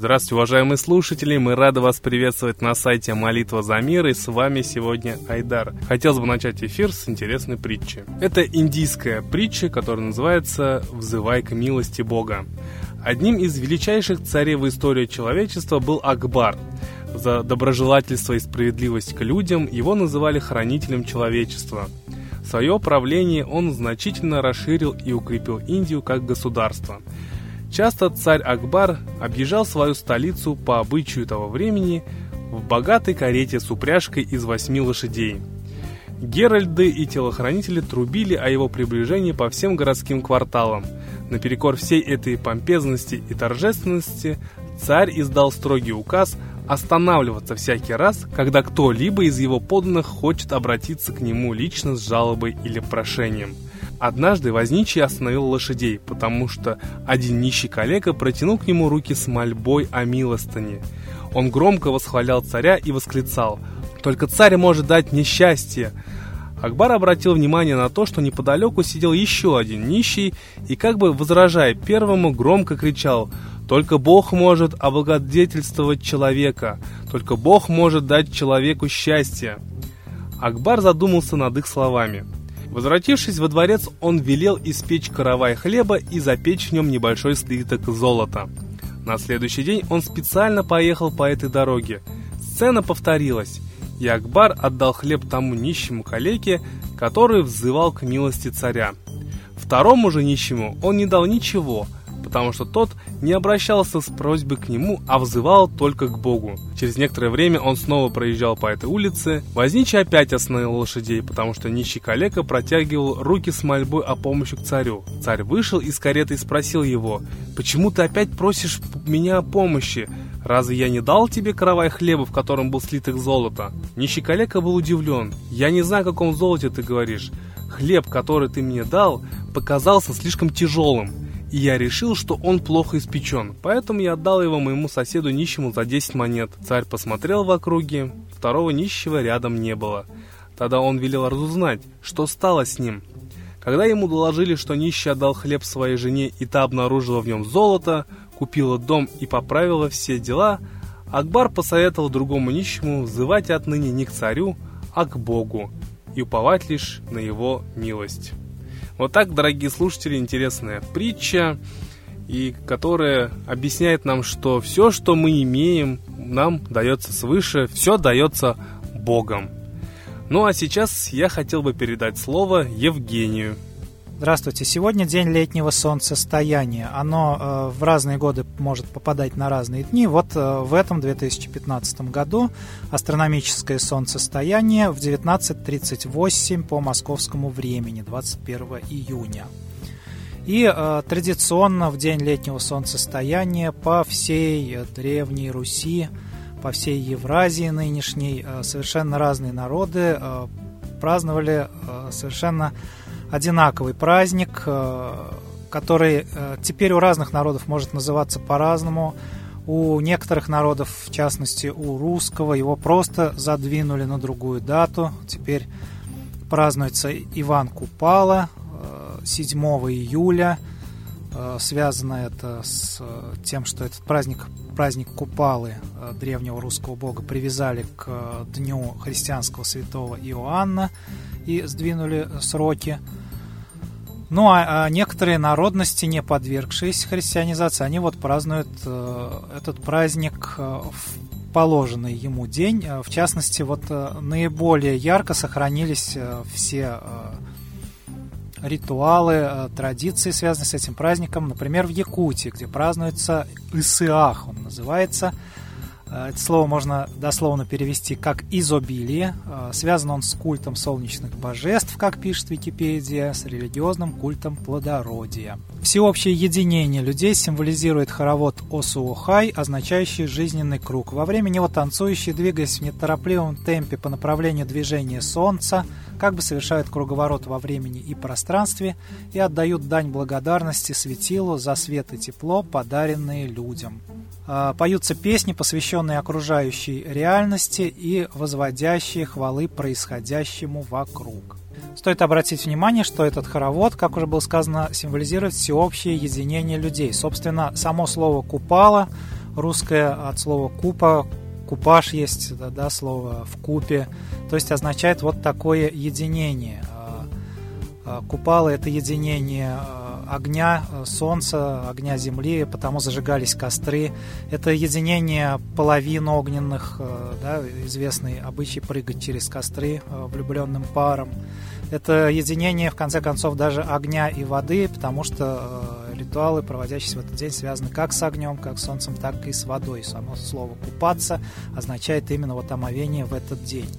Здравствуйте, уважаемые слушатели! Мы рады вас приветствовать на сайте Молитва за мир, и с вами сегодня Айдар. Хотелось бы начать эфир с интересной притчи. Это индийская притча, которая называется «Взывай к милости Бога». Одним из величайших царей в истории человечества был Акбар. За доброжелательство и справедливость к людям его называли хранителем человечества. Свое правление он значительно расширил и укрепил Индию как государство – Часто царь Акбар объезжал свою столицу по обычаю того времени в богатой карете с упряжкой из восьми лошадей. Геральды и телохранители трубили о его приближении по всем городским кварталам. Наперекор всей этой помпезности и торжественности царь издал строгий указ останавливаться всякий раз, когда кто-либо из его подданных хочет обратиться к нему лично с жалобой или прошением – Однажды возничий остановил лошадей, потому что один нищий коллега протянул к нему руки с мольбой о милостыне. Он громко восхвалял царя и восклицал «Только царь может дать мне счастье!» Акбар обратил внимание на то, что неподалеку сидел еще один нищий и, как бы возражая первому, громко кричал «Только Бог может облагодетельствовать человека, только Бог может дать человеку счастье». Акбар задумался над их словами – Возвратившись во дворец, он велел испечь каравай хлеба и запечь в нем небольшой слиток золота. На следующий день он специально поехал по этой дороге. Сцена повторилась, и Акбар отдал хлеб тому нищему калеке, который взывал к милости царя. Второму же нищему он не дал ничего – потому что тот не обращался с просьбой к нему, а взывал только к Богу. Через некоторое время он снова проезжал по этой улице. Возничий опять остановил лошадей, потому что нищий калека протягивал руки с мольбой о помощи к царю. Царь вышел из кареты и спросил его, «Почему ты опять просишь меня о помощи? Разве я не дал тебе каравай хлеба, в котором был слиток золота?» Нищий калека был удивлен. «Я не знаю, о каком золоте ты говоришь. Хлеб, который ты мне дал, показался слишком тяжелым и я решил, что он плохо испечен, поэтому я отдал его моему соседу нищему за 10 монет. Царь посмотрел в округе, второго нищего рядом не было. Тогда он велел разузнать, что стало с ним. Когда ему доложили, что нищий отдал хлеб своей жене, и та обнаружила в нем золото, купила дом и поправила все дела, Акбар посоветовал другому нищему взывать отныне не к царю, а к Богу и уповать лишь на его милость. Вот так, дорогие слушатели, интересная притча, и которая объясняет нам, что все, что мы имеем, нам дается свыше, все дается Богом. Ну а сейчас я хотел бы передать слово Евгению. Здравствуйте. Сегодня день летнего солнцестояния. Оно э, в разные годы может попадать на разные дни. Вот э, в этом 2015 году астрономическое солнцестояние в 19.38 по московскому времени, 21 июня. И э, традиционно в день летнего солнцестояния по всей древней Руси, по всей Евразии нынешней, э, совершенно разные народы э, праздновали э, совершенно одинаковый праздник, э, который э, теперь у разных народов может называться по-разному. У некоторых народов, в частности у русского, его просто задвинули на другую дату. Теперь празднуется Иван Купала 7 э, июля. Связано это с тем, что этот праздник, праздник Купалы древнего русского бога, привязали к дню христианского святого Иоанна и сдвинули сроки. Ну а, а некоторые народности, не подвергшиеся христианизации, они вот празднуют э, этот праздник э, в положенный ему день. Э, в частности, вот э, наиболее ярко сохранились э, все э, ритуалы, э, традиции, связанные с этим праздником. Например, в Якутии, где празднуется Исыах, он называется – это слово можно дословно перевести как «изобилие». Э, связан он с культом солнечных божеств, как пишет Википедия, с религиозным культом плодородия. Всеобщее единение людей символизирует хоровод Осуохай, означающий жизненный круг. Во время него танцующие, двигаясь в неторопливом темпе по направлению движения Солнца, как бы совершают круговорот во времени и пространстве и отдают дань благодарности светилу за свет и тепло, подаренные людям. Э, поются песни, посвященные окружающей реальности и возводящие хвалы происходящему вокруг. Стоит обратить внимание, что этот хоровод, как уже было сказано, символизирует всеобщее единение людей. Собственно, само слово «купала», русское от слова «купа», купаж есть, да, да, слово в купе, то есть означает вот такое единение. А, а, купала – это единение а, огня, солнца, огня земли, потому зажигались костры. Это единение половин огненных, да, известный обычай прыгать через костры влюбленным паром. Это единение, в конце концов, даже огня и воды, потому что ритуалы, проводящиеся в этот день, связаны как с огнем, как с солнцем, так и с водой. Само слово «купаться» означает именно вот омовение в этот день.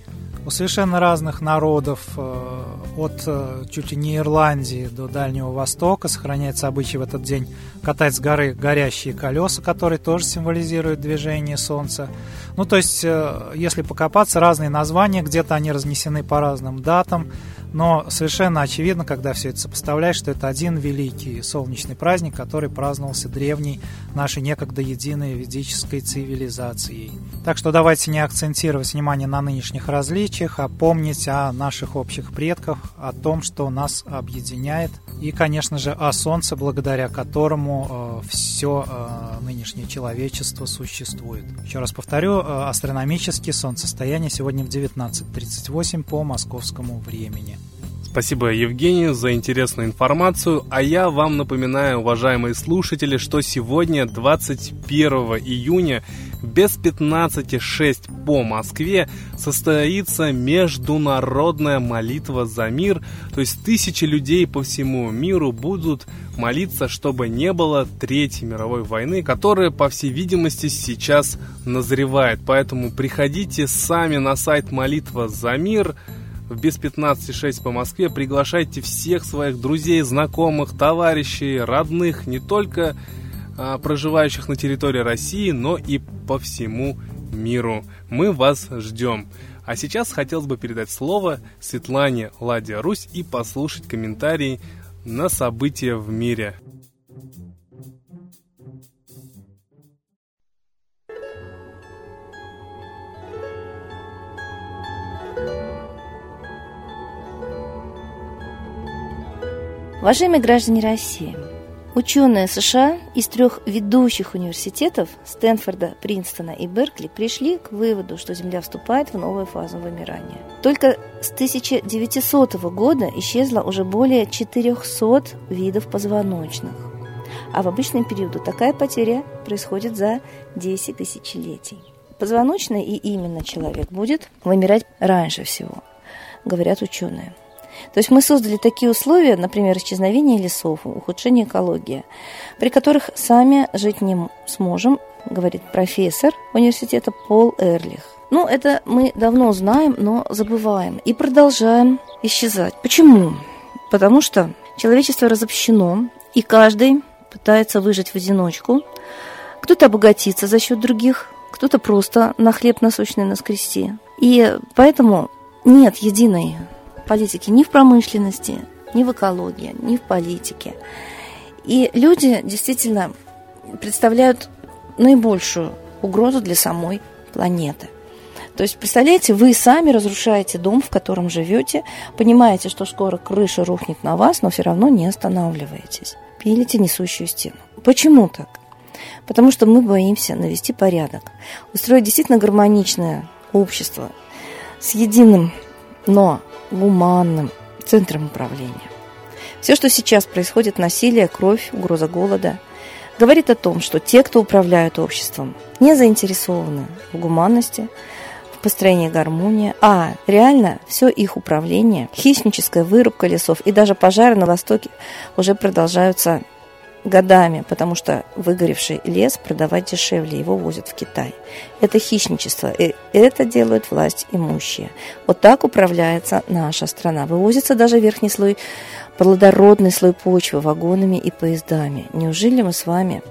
У совершенно разных народов, э, от э, чуть ли не Ирландии до Дальнего Востока, сохраняется обычай в этот день катать с горы горящие колеса, которые тоже символизируют движение Солнца. Ну, то есть, э, если покопаться, разные названия, где-то они разнесены по разным датам, но совершенно очевидно, когда все это сопоставляешь, что это один великий солнечный праздник, который праздновался древней нашей некогда единой ведической цивилизацией. Так что давайте не акцентировать внимание на нынешних различиях, а помнить о наших общих предках, о том, что нас объединяет, и, конечно же, о Солнце, благодаря которому э, все э, нынешнее человечество существует. Еще раз повторю, э, астрономически солнцестояние сегодня в 19.38 по московскому времени. Спасибо Евгению за интересную информацию, а я вам напоминаю, уважаемые слушатели, что сегодня, 21 июня, без 15.06 по Москве, состоится международная молитва за мир, то есть тысячи людей по всему миру будут молиться, чтобы не было Третьей мировой войны, которая, по всей видимости, сейчас назревает. Поэтому приходите сами на сайт «Молитва за мир», в без 15.6 по Москве приглашайте всех своих друзей, знакомых, товарищей, родных, не только а, проживающих на территории России, но и по всему миру. Мы вас ждем. А сейчас хотелось бы передать слово Светлане Ладия Русь и послушать комментарии на события в мире. Уважаемые граждане России, ученые США из трех ведущих университетов Стэнфорда, Принстона и Беркли пришли к выводу, что Земля вступает в новую фазу вымирания. Только с 1900 года исчезло уже более 400 видов позвоночных. А в обычном периоде такая потеря происходит за 10 тысячелетий. Позвоночный и именно человек будет вымирать раньше всего, говорят ученые. То есть мы создали такие условия, например, исчезновение лесов, ухудшение экологии, при которых сами жить не сможем, говорит профессор университета Пол Эрлих. Ну, это мы давно знаем, но забываем и продолжаем исчезать. Почему? Потому что человечество разобщено, и каждый пытается выжить в одиночку. Кто-то обогатится за счет других, кто-то просто на хлеб насущный наскрести. И поэтому нет единой политики ни в промышленности, ни в экологии, ни в политике. И люди действительно представляют наибольшую угрозу для самой планеты. То есть, представляете, вы сами разрушаете дом, в котором живете, понимаете, что скоро крыша рухнет на вас, но все равно не останавливаетесь. Пилите несущую стену. Почему так? Потому что мы боимся навести порядок, устроить действительно гармоничное общество с единым, но гуманным центром управления. Все, что сейчас происходит, насилие, кровь, угроза голода, говорит о том, что те, кто управляют обществом, не заинтересованы в гуманности, в построении гармонии, а реально все их управление, хищническая вырубка лесов и даже пожары на Востоке уже продолжаются годами, потому что выгоревший лес продавать дешевле, его возят в Китай. Это хищничество, и это делают власть имущие. Вот так управляется наша страна. Вывозится даже верхний слой, плодородный слой почвы вагонами и поездами. Неужели мы с вами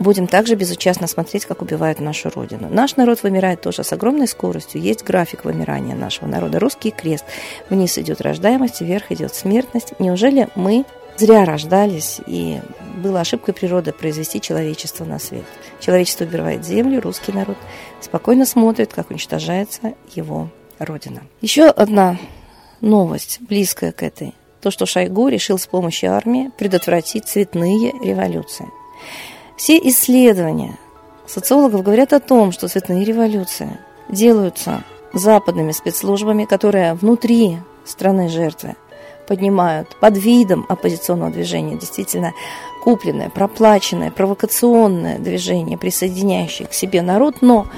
будем также безучастно смотреть, как убивают нашу Родину. Наш народ вымирает тоже с огромной скоростью. Есть график вымирания нашего народа. Русский крест. Вниз идет рождаемость, вверх идет смертность. Неужели мы зря рождались, и было ошибкой природы произвести человечество на свет. Человечество убивает землю, русский народ спокойно смотрит, как уничтожается его родина. Еще одна новость, близкая к этой. То, что Шойгу решил с помощью армии предотвратить цветные революции. Все исследования социологов говорят о том, что цветные революции делаются западными спецслужбами, которые внутри страны жертвы поднимают под видом оппозиционного движения действительно купленное, проплаченное, провокационное движение, присоединяющее к себе народ, но,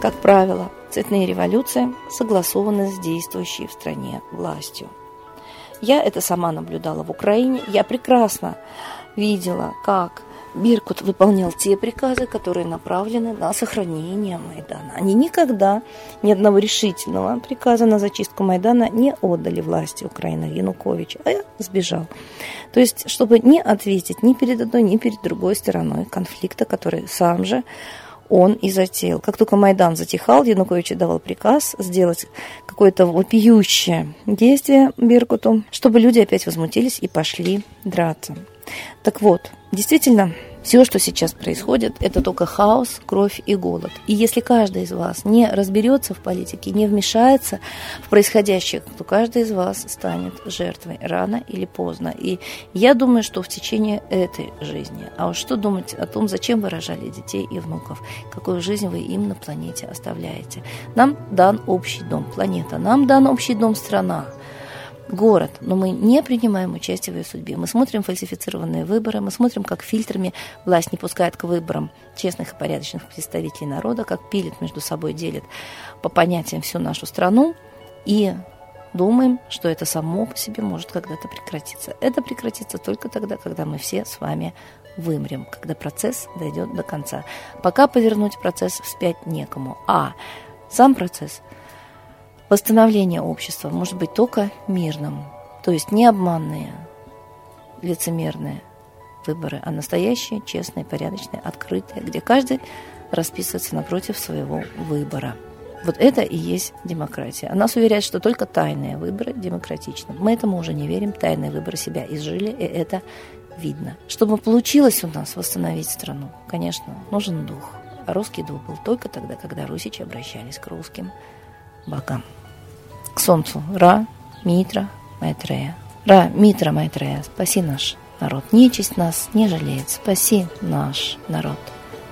как правило, цветные революции согласованы с действующей в стране властью. Я это сама наблюдала в Украине, я прекрасно видела, как Биркут выполнял те приказы, которые направлены на сохранение Майдана. Они никогда ни одного решительного приказа на зачистку Майдана не отдали власти Украины Януковича, а сбежал. То есть, чтобы не ответить ни перед одной, ни перед другой стороной конфликта, который сам же он и затеял. Как только Майдан затихал, Янукович давал приказ сделать какое-то вопиющее действие Беркуту, чтобы люди опять возмутились и пошли драться. Так вот, действительно, все, что сейчас происходит, это только хаос, кровь и голод. И если каждый из вас не разберется в политике, не вмешается в происходящее, то каждый из вас станет жертвой рано или поздно. И я думаю, что в течение этой жизни. А уж что думать о том, зачем вы рожали детей и внуков, какую жизнь вы им на планете оставляете. Нам дан общий дом, планета, нам дан общий дом, страна город, но мы не принимаем участие в ее судьбе. Мы смотрим фальсифицированные выборы, мы смотрим, как фильтрами власть не пускает к выборам честных и порядочных представителей народа, как пилит между собой, делит по понятиям всю нашу страну и думаем, что это само по себе может когда-то прекратиться. Это прекратится только тогда, когда мы все с вами вымрем, когда процесс дойдет до конца. Пока повернуть процесс вспять некому. А сам процесс – Восстановление общества может быть только мирным, то есть не обманные, лицемерные выборы, а настоящие, честные, порядочные, открытые, где каждый расписывается напротив своего выбора. Вот это и есть демократия. А нас уверяют, что только тайные выборы демократичны. Мы этому уже не верим. Тайные выборы себя изжили, и это видно. Чтобы получилось у нас восстановить страну, конечно, нужен дух. А русский дух был только тогда, когда русичи обращались к русским богам к солнцу. Ра, Митра, Майтрея. Ра, Митра, Майтрея, спаси наш народ. Нечисть нас не жалеет, спаси наш народ.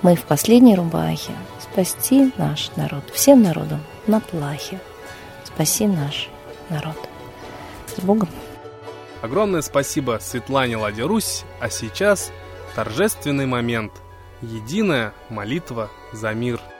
Мы в последней рубахе, спасти наш народ. Всем народам на плахе, спаси наш народ. С Богом! Огромное спасибо Светлане Ладе Русь, а сейчас торжественный момент. Единая молитва за мир –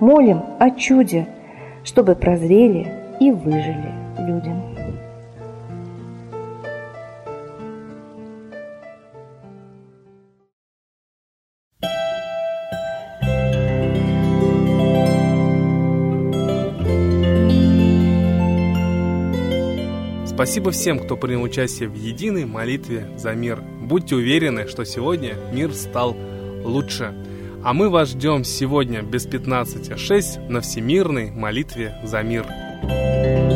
молим о чуде, чтобы прозрели и выжили люди. Спасибо всем, кто принял участие в единой молитве за мир. Будьте уверены, что сегодня мир стал лучше. А мы вас ждем сегодня без 15.06 на Всемирной молитве за мир. thank you